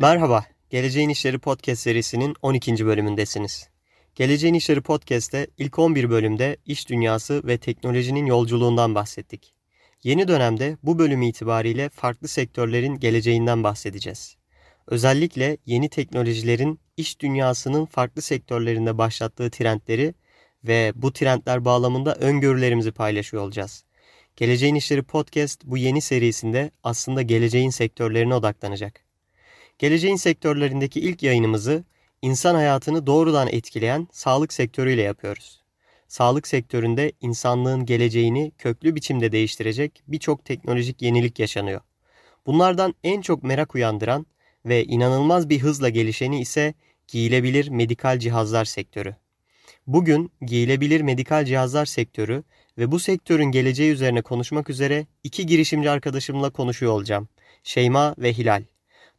Merhaba, Geleceğin İşleri Podcast serisinin 12. bölümündesiniz. Geleceğin İşleri Podcast'te ilk 11 bölümde iş dünyası ve teknolojinin yolculuğundan bahsettik. Yeni dönemde bu bölüm itibariyle farklı sektörlerin geleceğinden bahsedeceğiz. Özellikle yeni teknolojilerin iş dünyasının farklı sektörlerinde başlattığı trendleri ve bu trendler bağlamında öngörülerimizi paylaşıyor olacağız. Geleceğin İşleri Podcast bu yeni serisinde aslında geleceğin sektörlerine odaklanacak. Geleceğin sektörlerindeki ilk yayınımızı insan hayatını doğrudan etkileyen sağlık sektörüyle yapıyoruz. Sağlık sektöründe insanlığın geleceğini köklü biçimde değiştirecek birçok teknolojik yenilik yaşanıyor. Bunlardan en çok merak uyandıran ve inanılmaz bir hızla gelişeni ise giyilebilir medikal cihazlar sektörü. Bugün giyilebilir medikal cihazlar sektörü ve bu sektörün geleceği üzerine konuşmak üzere iki girişimci arkadaşımla konuşuyor olacağım. Şeyma ve Hilal.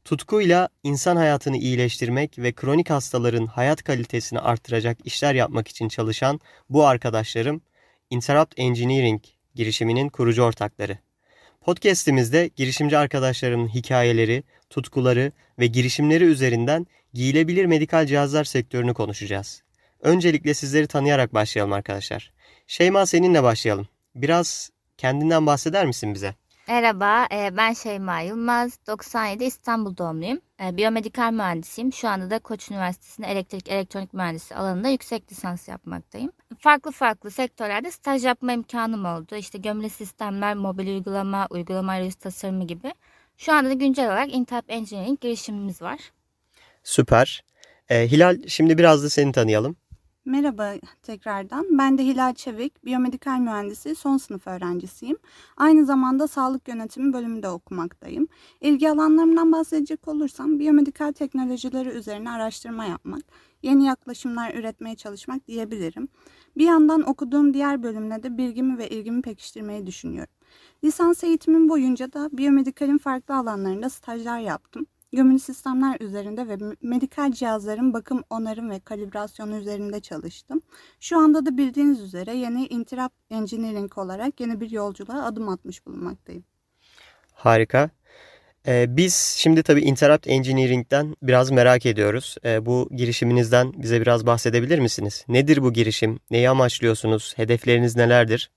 Tutkuyla insan hayatını iyileştirmek ve kronik hastaların hayat kalitesini artıracak işler yapmak için çalışan bu arkadaşlarım Interrupt Engineering girişiminin kurucu ortakları. Podcast'imizde girişimci arkadaşlarımın hikayeleri, tutkuları ve girişimleri üzerinden giyilebilir medikal cihazlar sektörünü konuşacağız. Öncelikle sizleri tanıyarak başlayalım arkadaşlar. Şeyma seninle başlayalım. Biraz kendinden bahseder misin bize? Merhaba, e, ben Şeyma Yılmaz. 97 İstanbul doğumluyum. E, biyomedikal mühendisiyim. Şu anda da Koç Üniversitesi'nde elektrik elektronik mühendisi alanında yüksek lisans yapmaktayım. Farklı farklı sektörlerde staj yapma imkanım oldu. İşte gömülü sistemler, mobil uygulama, uygulama arayüzü tasarımı gibi. Şu anda da güncel olarak Intap Engineering girişimimiz var. Süper. Ee, Hilal şimdi biraz da seni tanıyalım. Merhaba tekrardan. Ben de Hilal Çevik, biyomedikal mühendisi son sınıf öğrencisiyim. Aynı zamanda sağlık yönetimi bölümünde okumaktayım. İlgi alanlarımdan bahsedecek olursam biyomedikal teknolojileri üzerine araştırma yapmak, yeni yaklaşımlar üretmeye çalışmak diyebilirim. Bir yandan okuduğum diğer bölümle de bilgimi ve ilgimi pekiştirmeyi düşünüyorum. Lisans eğitimim boyunca da biyomedikalin farklı alanlarında stajlar yaptım gömülü sistemler üzerinde ve medikal cihazların bakım, onarım ve kalibrasyonu üzerinde çalıştım. Şu anda da bildiğiniz üzere yeni Interrupt Engineering olarak yeni bir yolculuğa adım atmış bulunmaktayım. Harika. Ee, biz şimdi tabii Interrupt Engineering'den biraz merak ediyoruz. Ee, bu girişiminizden bize biraz bahsedebilir misiniz? Nedir bu girişim? Neyi amaçlıyorsunuz? Hedefleriniz nelerdir?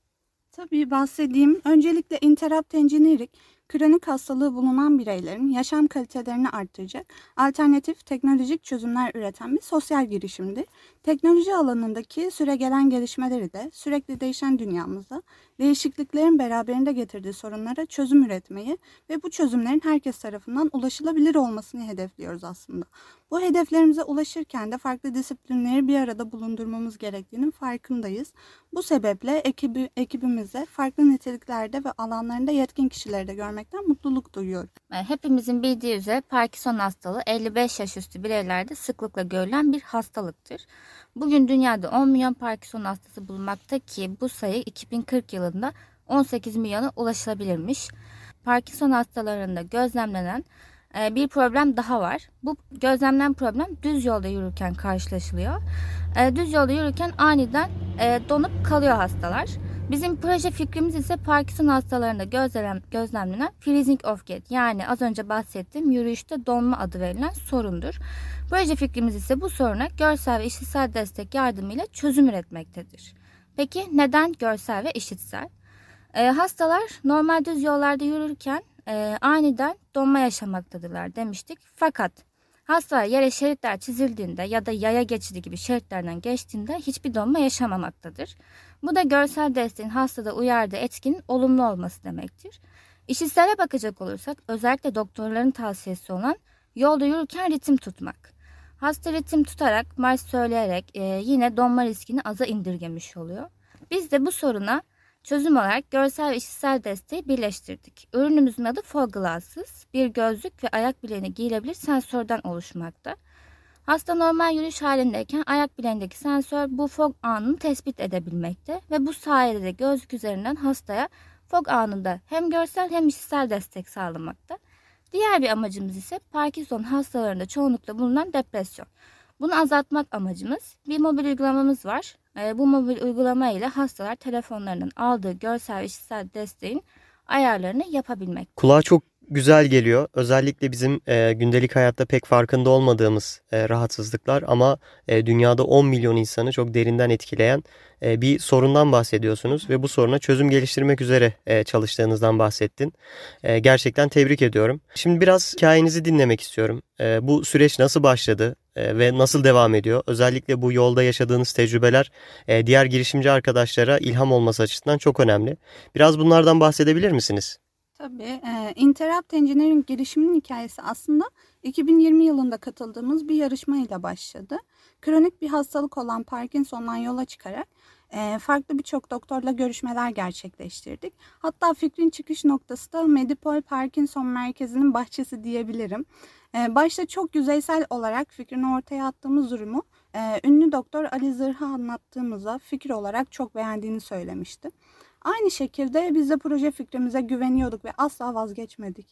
Tabii bahsedeyim. Öncelikle Interrupt Engineering kronik hastalığı bulunan bireylerin yaşam kalitelerini arttıracak alternatif teknolojik çözümler üreten bir sosyal girişimdir. Teknoloji alanındaki süregelen gelişmeleri de sürekli değişen dünyamızda değişikliklerin beraberinde getirdiği sorunlara çözüm üretmeyi ve bu çözümlerin herkes tarafından ulaşılabilir olmasını hedefliyoruz aslında. Bu hedeflerimize ulaşırken de farklı disiplinleri bir arada bulundurmamız gerektiğinin farkındayız. Bu sebeple ekibi, ekibimize farklı niteliklerde ve alanlarında yetkin kişileri de görmekten mutluluk duyuyorum. Hepimizin bildiği üzere Parkinson hastalığı 55 yaş üstü bireylerde sıklıkla görülen bir hastalıktır. Bugün dünyada 10 milyon Parkinson hastası bulunmakta ki bu sayı 2040 yılında 18 milyona ulaşılabilirmiş. Parkinson hastalarında gözlemlenen e, bir problem daha var. Bu gözlemlenen problem düz yolda yürürken karşılaşılıyor. E, düz yolda yürürken aniden e, donup kalıyor hastalar. Bizim proje fikrimiz ise Parkinson hastalarında gözlem, gözlemlenen freezing of gait yani az önce bahsettiğim yürüyüşte donma adı verilen sorundur. Proje fikrimiz ise bu soruna görsel ve işitsel destek yardımıyla çözüm üretmektedir. Peki neden görsel ve işitsel? E, hastalar normal düz yollarda yürürken e, aniden donma yaşamaktadırlar demiştik. Fakat hastalar yere şeritler çizildiğinde ya da yaya geçidi gibi şeritlerden geçtiğinde hiçbir donma yaşamamaktadır. Bu da görsel desteğin hastada uyardığı etkinin olumlu olması demektir. İşitsele bakacak olursak özellikle doktorların tavsiyesi olan yolda yürürken ritim tutmak. Hasta ritim tutarak, marş söyleyerek e, yine donma riskini aza indirgemiş oluyor. Biz de bu soruna çözüm olarak görsel ve işitsel desteği birleştirdik. Ürünümüzün adı Fog Glasses. Bir gözlük ve ayak bileğine giyilebilir sensörden oluşmakta. Hasta normal yürüyüş halindeyken ayak bileğindeki sensör bu fog anını tespit edebilmekte ve bu sayede de gözlük üzerinden hastaya fog anında hem görsel hem işitsel destek sağlamakta. Diğer bir amacımız ise Parkinson hastalarında çoğunlukla bulunan depresyon. Bunu azaltmak amacımız. Bir mobil uygulamamız var. E, bu mobil uygulama ile hastalar telefonlarının aldığı görsel ve işitsel desteğin ayarlarını yapabilmek. Kulağa çok güzel geliyor. Özellikle bizim e, gündelik hayatta pek farkında olmadığımız e, rahatsızlıklar ama e, dünyada 10 milyon insanı çok derinden etkileyen e, bir sorundan bahsediyorsunuz ve bu soruna çözüm geliştirmek üzere e, çalıştığınızdan bahsettin. E, gerçekten tebrik ediyorum. Şimdi biraz hikayenizi dinlemek istiyorum. E, bu süreç nasıl başladı e, ve nasıl devam ediyor? Özellikle bu yolda yaşadığınız tecrübeler e, diğer girişimci arkadaşlara ilham olması açısından çok önemli. Biraz bunlardan bahsedebilir misiniz? Tabii. E, Interrupt Engineering girişiminin hikayesi aslında 2020 yılında katıldığımız bir yarışmayla başladı. Kronik bir hastalık olan Parkinson'dan yola çıkarak e, farklı birçok doktorla görüşmeler gerçekleştirdik. Hatta fikrin çıkış noktası da Medipol Parkinson Merkezi'nin bahçesi diyebilirim. E, başta çok yüzeysel olarak fikrini ortaya attığımız durumu e, ünlü doktor Ali Zırh'a anlattığımızda fikir olarak çok beğendiğini söylemişti. Aynı şekilde biz de proje fikrimize güveniyorduk ve asla vazgeçmedik.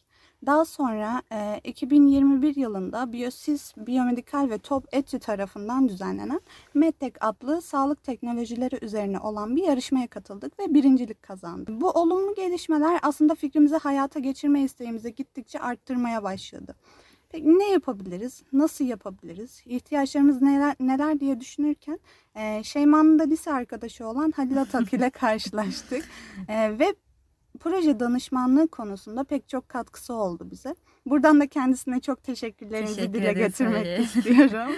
Daha sonra e, 2021 yılında Biosis Biyomedikal ve Top Etü tarafından düzenlenen MedTech adlı sağlık teknolojileri üzerine olan bir yarışmaya katıldık ve birincilik kazandık. Bu olumlu gelişmeler aslında fikrimizi hayata geçirme isteğimizi gittikçe arttırmaya başladı. Peki ne yapabiliriz? Nasıl yapabiliriz? İhtiyaçlarımız neler, neler diye düşünürken e, Şeyma'nın da lise arkadaşı olan Halil Atak ile karşılaştık. E, ve proje danışmanlığı konusunda pek çok katkısı oldu bize. Buradan da kendisine çok teşekkürlerimizi Teşekkür dile getirmek Halil. istiyorum.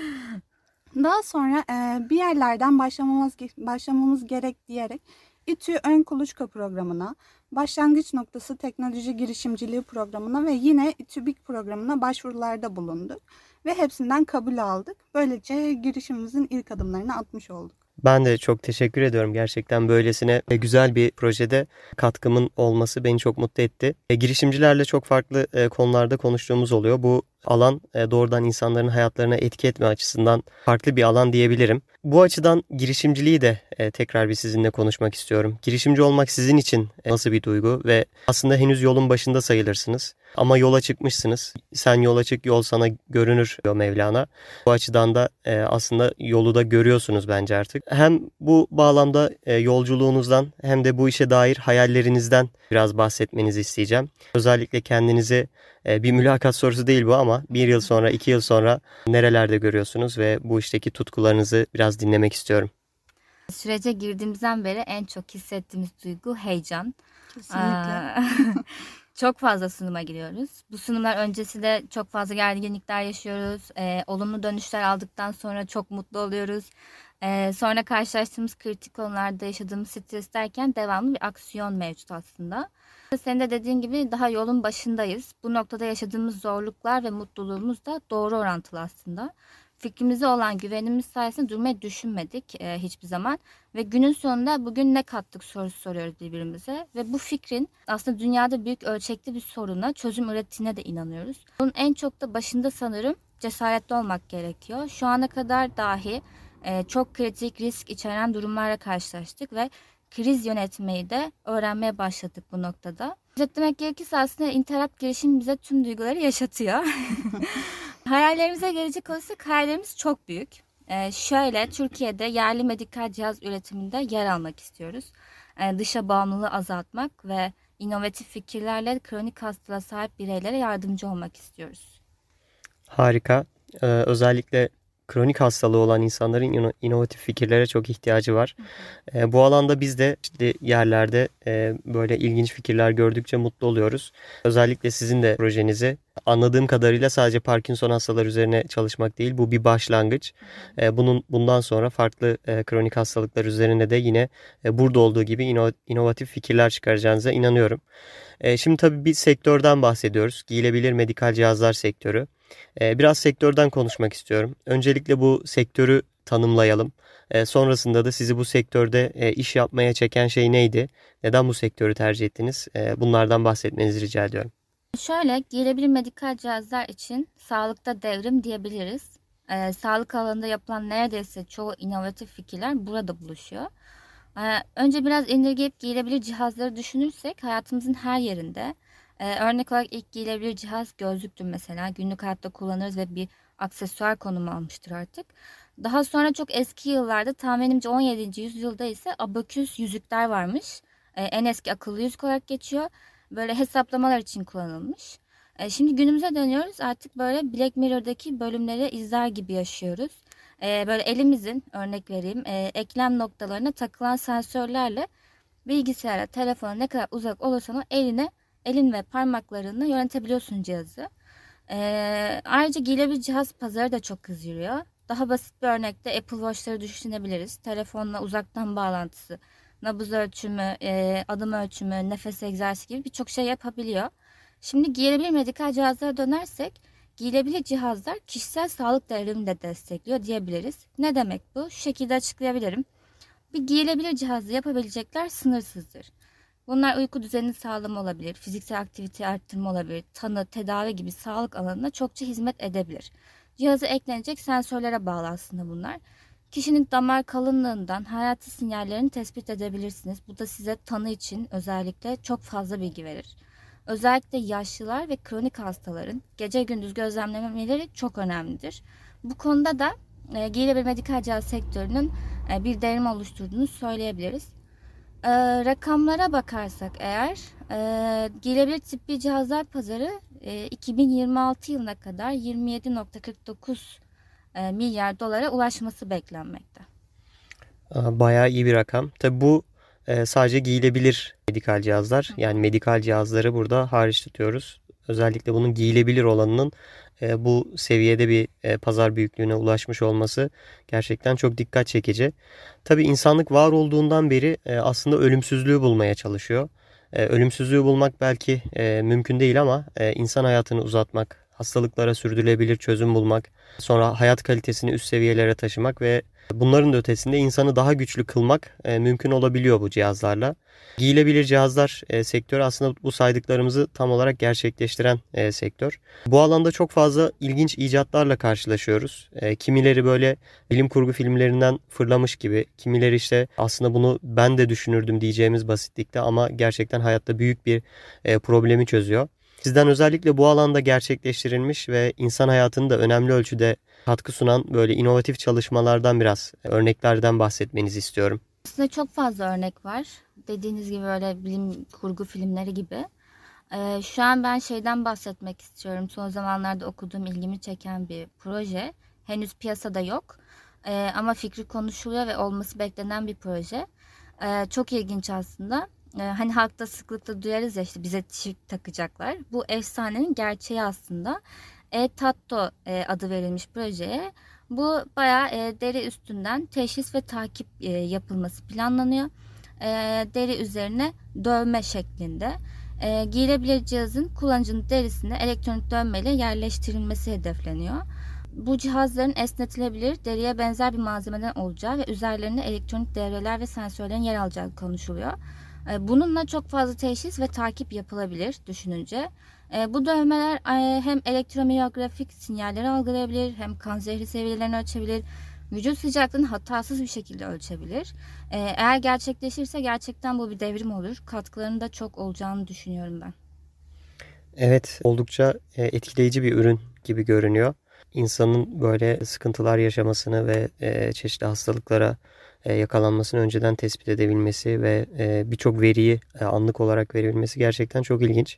Daha sonra e, bir yerlerden başlamamız başlamamız gerek diyerek İTÜ Ön Kuluçka programına, Başlangıç Noktası Teknoloji Girişimciliği programına ve yine İTÜBİK programına başvurularda bulunduk. Ve hepsinden kabul aldık. Böylece girişimimizin ilk adımlarını atmış olduk. Ben de çok teşekkür ediyorum. Gerçekten böylesine güzel bir projede katkımın olması beni çok mutlu etti. E, girişimcilerle çok farklı e, konularda konuştuğumuz oluyor. Bu alan e, doğrudan insanların hayatlarına etki etme açısından farklı bir alan diyebilirim. Bu açıdan girişimciliği de e, tekrar bir sizinle konuşmak istiyorum. Girişimci olmak sizin için e, nasıl bir duygu ve aslında henüz yolun başında sayılırsınız. Ama yola çıkmışsınız. Sen yola çık yol sana görünür diyor Mevlana. Bu açıdan da e, aslında yolu da görüyorsunuz bence artık. Hem bu bağlamda e, yolculuğunuzdan hem de bu işe dair hayallerinizden biraz bahsetmenizi isteyeceğim. Özellikle kendinizi e, bir mülakat sorusu değil bu ama bir yıl sonra, iki yıl sonra nerelerde görüyorsunuz ve bu işteki tutkularınızı biraz dinlemek istiyorum. Sürece girdiğimizden beri en çok hissettiğimiz duygu heyecan. Kesinlikle. Çok fazla sunuma giriyoruz. Bu sunumlar öncesi de çok fazla gerginlikler yaşıyoruz. Ee, olumlu dönüşler aldıktan sonra çok mutlu oluyoruz. Ee, sonra karşılaştığımız kritik konularda yaşadığımız stres derken devamlı bir aksiyon mevcut aslında. Senin de dediğin gibi daha yolun başındayız. Bu noktada yaşadığımız zorluklar ve mutluluğumuz da doğru orantılı aslında. Fikrimize olan güvenimiz sayesinde durmayı düşünmedik e, hiçbir zaman. Ve günün sonunda bugün ne kattık sorusu soruyoruz birbirimize. Ve bu fikrin aslında dünyada büyük ölçekli bir soruna çözüm ürettiğine de inanıyoruz. Bunun en çok da başında sanırım cesaretli olmak gerekiyor. Şu ana kadar dahi e, çok kritik risk içeren durumlarla karşılaştık ve kriz yönetmeyi de öğrenmeye başladık bu noktada. Özetlemek gerekirse aslında internet girişim bize tüm duyguları yaşatıyor. Hayallerimize gelecek olursak hayallerimiz çok büyük. Ee, şöyle Türkiye'de yerli medikal cihaz üretiminde yer almak istiyoruz. Ee, dışa bağımlılığı azaltmak ve inovatif fikirlerle kronik hastalığa sahip bireylere yardımcı olmak istiyoruz. Harika. Ee, özellikle kronik hastalığı olan insanların ino- inovatif fikirlere çok ihtiyacı var. Ee, bu alanda biz de çeşitli yerlerde e, böyle ilginç fikirler gördükçe mutlu oluyoruz. Özellikle sizin de projenizi anladığım kadarıyla sadece Parkinson hastaları üzerine çalışmak değil. Bu bir başlangıç. Ee, bunun bundan sonra farklı e, kronik hastalıklar üzerine de yine e, burada olduğu gibi ino- inovatif fikirler çıkaracağınıza inanıyorum. E, şimdi tabii bir sektörden bahsediyoruz. Giyilebilir medikal cihazlar sektörü. E, biraz sektörden konuşmak istiyorum. Öncelikle bu sektörü tanımlayalım. E, sonrasında da sizi bu sektörde e, iş yapmaya çeken şey neydi? Neden bu sektörü tercih ettiniz? E, bunlardan bahsetmenizi rica ediyorum. Şöyle giyilebilir medikal cihazlar için sağlıkta devrim diyebiliriz. Ee, sağlık alanında yapılan neredeyse çoğu inovatif fikirler burada buluşuyor. Ee, önce biraz indirgeyip giyilebilir cihazları düşünürsek hayatımızın her yerinde. Ee, örnek olarak ilk giyilebilir cihaz gözlüktür mesela. Günlük hayatta kullanırız ve bir aksesuar konumu almıştır artık. Daha sonra çok eski yıllarda tahminimce 17. yüzyılda ise abaküs yüzükler varmış. Ee, en eski akıllı yüzük olarak geçiyor. Böyle hesaplamalar için kullanılmış. E, şimdi günümüze dönüyoruz. Artık böyle Black Mirror'daki bölümleri izler gibi yaşıyoruz. E, böyle elimizin örnek vereyim e, eklem noktalarına takılan sensörlerle bilgisayara, telefona ne kadar uzak olursan o eline, elin ve parmaklarını yönetebiliyorsun cihazı. E, ayrıca giyilebilir cihaz pazarı da çok hız yürüyor. Daha basit bir örnekte Apple Watch'ları düşünebiliriz. Telefonla uzaktan bağlantısı, nabız ölçümü, e, adım ölçümü, nefes egzersizi gibi birçok şey yapabiliyor. Şimdi giyilebilir medikal cihazlara dönersek, giyilebilir cihazlar kişisel sağlık değerlerini de destekliyor diyebiliriz. Ne demek bu? Şu şekilde açıklayabilirim. Bir giyilebilir cihazı yapabilecekler sınırsızdır. Bunlar uyku düzenini sağlama olabilir, fiziksel aktivite arttırma olabilir, tanı, tedavi gibi sağlık alanına çokça hizmet edebilir. Cihaza eklenecek sensörlere bağlı aslında bunlar. Kişinin damar kalınlığından hayati sinyallerini tespit edebilirsiniz. Bu da size tanı için özellikle çok fazla bilgi verir. Özellikle yaşlılar ve kronik hastaların gece gündüz gözlemlemeleri çok önemlidir. Bu konuda da e, giyilebilir medikal cihaz sektörünün e, bir devrim oluşturduğunu söyleyebiliriz. E, rakamlara bakarsak eğer e, giyilebilir tıbbi cihazlar pazarı e, 2026 yılına kadar 27.49 e, milyar dolara ulaşması beklenmekte. Bayağı iyi bir rakam. Tabi bu e, sadece giyilebilir medikal cihazlar. Yani medikal cihazları burada hariç tutuyoruz. Özellikle bunun giyilebilir olanının e, bu seviyede bir e, pazar büyüklüğüne ulaşmış olması gerçekten çok dikkat çekici. Tabi insanlık var olduğundan beri aslında ölümsüzlüğü bulmaya çalışıyor. Ölümsüzlüğü bulmak belki mümkün değil ama insan hayatını uzatmak, hastalıklara sürdürülebilir çözüm bulmak, sonra hayat kalitesini üst seviyelere taşımak ve Bunların da ötesinde insanı daha güçlü kılmak e, mümkün olabiliyor bu cihazlarla. Giyilebilir cihazlar e, sektörü aslında bu saydıklarımızı tam olarak gerçekleştiren e, sektör. Bu alanda çok fazla ilginç icatlarla karşılaşıyoruz. E, kimileri böyle bilim kurgu filmlerinden fırlamış gibi, kimileri işte aslında bunu ben de düşünürdüm diyeceğimiz basitlikte ama gerçekten hayatta büyük bir e, problemi çözüyor. Sizden özellikle bu alanda gerçekleştirilmiş ve insan hayatını da önemli ölçüde katkı sunan böyle inovatif çalışmalardan biraz örneklerden bahsetmenizi istiyorum. Aslında çok fazla örnek var. Dediğiniz gibi böyle bilim kurgu filmleri gibi. Ee, şu an ben şeyden bahsetmek istiyorum. Son zamanlarda okuduğum ilgimi çeken bir proje. Henüz piyasada yok. Ee, ama fikri konuşuluyor ve olması beklenen bir proje. Ee, çok ilginç aslında. Ee, hani halkta sıklıkla duyarız ya işte bize çift takacaklar. Bu efsanenin gerçeği aslında. E-Tatto e, adı verilmiş projeye. Bu bayağı e, deri üstünden teşhis ve takip e, yapılması planlanıyor. E, deri üzerine dövme şeklinde. E, giyilebilir cihazın kullanıcının derisine elektronik dövmeyle yerleştirilmesi hedefleniyor. Bu cihazların esnetilebilir, deriye benzer bir malzemeden olacağı ve üzerlerinde elektronik devreler ve sensörlerin yer alacağı konuşuluyor. E, bununla çok fazla teşhis ve takip yapılabilir düşününce. E, bu dövmeler e, hem elektromiyografik sinyalleri algılayabilir hem kan zehri seviyelerini ölçebilir. Vücut sıcaklığını hatasız bir şekilde ölçebilir. E, eğer gerçekleşirse gerçekten bu bir devrim olur. Katkılarının da çok olacağını düşünüyorum ben. Evet oldukça etkileyici bir ürün gibi görünüyor. İnsanın böyle sıkıntılar yaşamasını ve çeşitli hastalıklara e, yakalanmasını önceden tespit edebilmesi ve e, birçok veriyi e, anlık olarak verebilmesi gerçekten çok ilginç.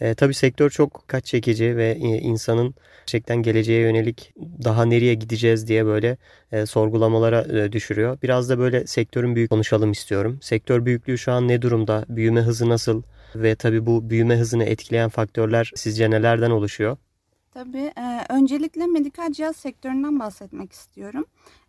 E, tabii sektör çok kaç çekici ve insanın gerçekten geleceğe yönelik daha nereye gideceğiz diye böyle e, sorgulamalara e, düşürüyor. Biraz da böyle sektörün büyük konuşalım istiyorum. Sektör büyüklüğü şu an ne durumda? Büyüme hızı nasıl? Ve tabii bu büyüme hızını etkileyen faktörler sizce nelerden oluşuyor? Tabii. E, öncelikle medikal cihaz sektöründen bahsetmek istiyorum.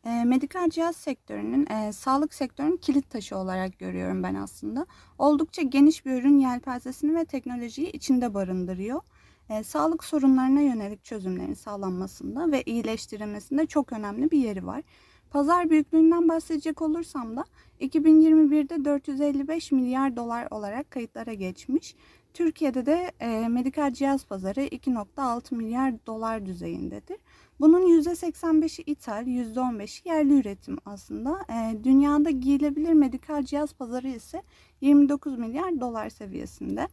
E, medikal cihaz sektörünün e, sağlık sektörünün kilit taşı olarak görüyorum ben aslında. Oldukça geniş bir ürün yelpazesini ve teknolojiyi içinde barındırıyor. E, sağlık sorunlarına yönelik çözümlerin sağlanmasında ve iyileştirilmesinde çok önemli bir yeri var. Pazar büyüklüğünden bahsedecek olursam da 2021'de 455 milyar dolar olarak kayıtlara geçmiş. Türkiye'de de e, medikal cihaz pazarı 2.6 milyar dolar düzeyindedir. Bunun %85'i ithal, %15'i yerli üretim aslında. E, dünyada giyilebilir medikal cihaz pazarı ise 29 milyar dolar seviyesinde.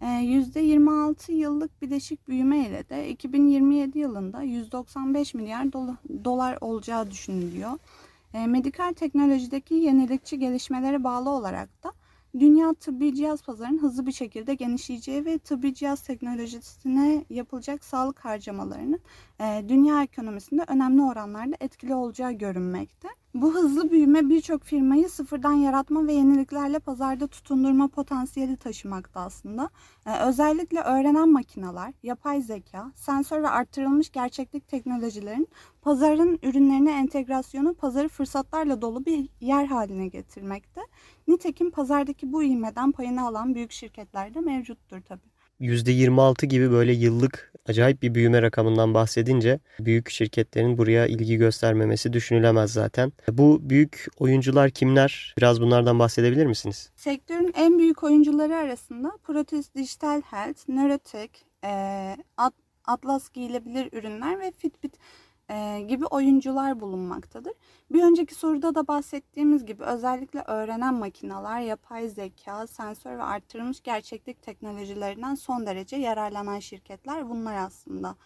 E, %26 yıllık bileşik büyüme ile de 2027 yılında 195 milyar dolar, dolar olacağı düşünülüyor. E, medikal teknolojideki yenilikçi gelişmelere bağlı olarak da dünya tıbbi cihaz pazarının hızlı bir şekilde genişleyeceği ve tıbbi cihaz teknolojisine yapılacak sağlık harcamalarının dünya ekonomisinde önemli oranlarda etkili olacağı görünmekte. Bu hızlı büyüme birçok firmayı sıfırdan yaratma ve yeniliklerle pazarda tutundurma potansiyeli taşımakta aslında. Ee, özellikle öğrenen makineler, yapay zeka, sensör ve arttırılmış gerçeklik teknolojilerin pazarın ürünlerine entegrasyonu pazarı fırsatlarla dolu bir yer haline getirmekte. Nitekim pazardaki bu ivmeden payını alan büyük şirketler de mevcuttur tabii. %26 gibi böyle yıllık acayip bir büyüme rakamından bahsedince büyük şirketlerin buraya ilgi göstermemesi düşünülemez zaten. Bu büyük oyuncular kimler? Biraz bunlardan bahsedebilir misiniz? Sektörün en büyük oyuncuları arasında Protes Digital Health, Neurotek, Atlas giyilebilir ürünler ve Fitbit gibi oyuncular bulunmaktadır. Bir önceki soruda da bahsettiğimiz gibi özellikle öğrenen makineler, yapay zeka, sensör ve arttırılmış gerçeklik teknolojilerinden son derece yararlanan şirketler bunlar aslında.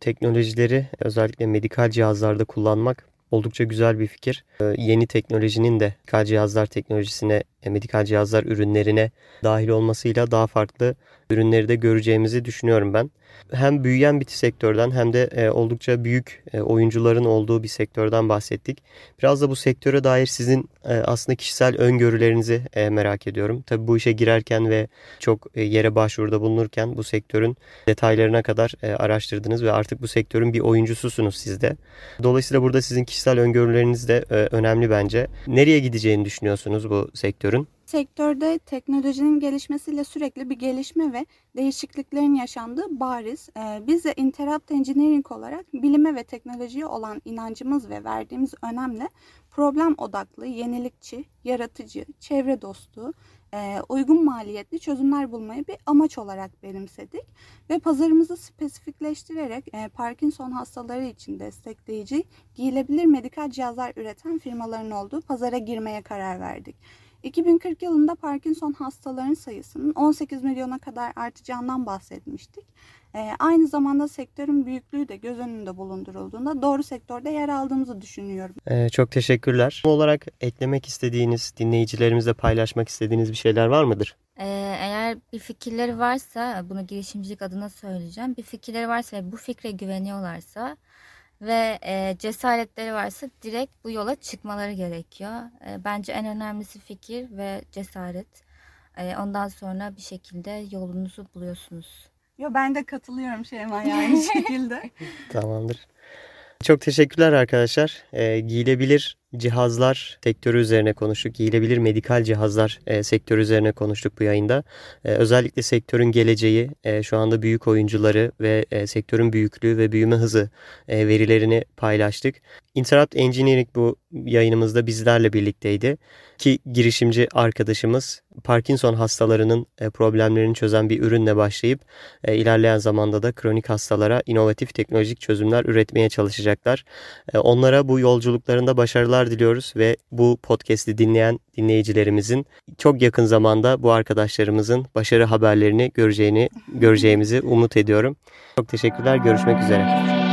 Teknolojileri özellikle medikal cihazlarda kullanmak oldukça güzel bir fikir. Ee, yeni teknolojinin de medikal cihazlar teknolojisine, e, medikal cihazlar ürünlerine dahil olmasıyla daha farklı ürünleri de göreceğimizi düşünüyorum ben hem büyüyen bir sektörden hem de e, oldukça büyük e, oyuncuların olduğu bir sektörden bahsettik. Biraz da bu sektöre dair sizin e, aslında kişisel öngörülerinizi merak ediyorum. Tabii bu işe girerken ve çok yere başvuruda bulunurken bu sektörün detaylarına kadar araştırdınız ve artık bu sektörün bir oyuncususunuz siz de. Dolayısıyla burada sizin kişisel öngörüleriniz de önemli bence. Nereye gideceğini düşünüyorsunuz bu sektörün? Sektörde teknolojinin gelişmesiyle sürekli bir gelişme ve değişikliklerin yaşandığı bariz. Ee, biz de Interrupt Engineering olarak bilime ve teknolojiye olan inancımız ve verdiğimiz önemle problem odaklı, yenilikçi, yaratıcı, çevre dostu, e, uygun maliyetli çözümler bulmayı bir amaç olarak benimsedik. Ve pazarımızı spesifikleştirerek e, Parkinson hastaları için destekleyici, giyilebilir medikal cihazlar üreten firmaların olduğu pazara girmeye karar verdik. 2040 yılında Parkinson hastalarının sayısının 18 milyona kadar artacağından bahsetmiştik. Ee, aynı zamanda sektörün büyüklüğü de göz önünde bulundurulduğunda doğru sektörde yer aldığımızı düşünüyorum. Ee, çok teşekkürler. Bu olarak eklemek istediğiniz, dinleyicilerimizle paylaşmak istediğiniz bir şeyler var mıdır? Ee, eğer bir fikirleri varsa, bunu girişimcilik adına söyleyeceğim. Bir fikirleri varsa ve bu fikre güveniyorlarsa ve e, cesaretleri varsa direkt bu yola çıkmaları gerekiyor. E, bence en önemlisi fikir ve cesaret. E, ondan sonra bir şekilde yolunuzu buluyorsunuz. Yo ben de katılıyorum Şeyma yani şekilde. Tamamdır. Çok teşekkürler arkadaşlar. E, giyilebilir cihazlar sektörü üzerine konuştuk. Giyilebilir medikal cihazlar e, sektörü üzerine konuştuk bu yayında. E, özellikle sektörün geleceği, e, şu anda büyük oyuncuları ve e, sektörün büyüklüğü ve büyüme hızı e, verilerini paylaştık. Interrupt Engineering bu yayınımızda bizlerle birlikteydi. Ki girişimci arkadaşımız Parkinson hastalarının e, problemlerini çözen bir ürünle başlayıp e, ilerleyen zamanda da kronik hastalara inovatif teknolojik çözümler üretmeye çalışacaklar. E, onlara bu yolculuklarında başarılar diliyoruz ve bu podcast'i dinleyen dinleyicilerimizin çok yakın zamanda bu arkadaşlarımızın başarı haberlerini göreceğini göreceğimizi umut ediyorum. Çok teşekkürler. Görüşmek üzere.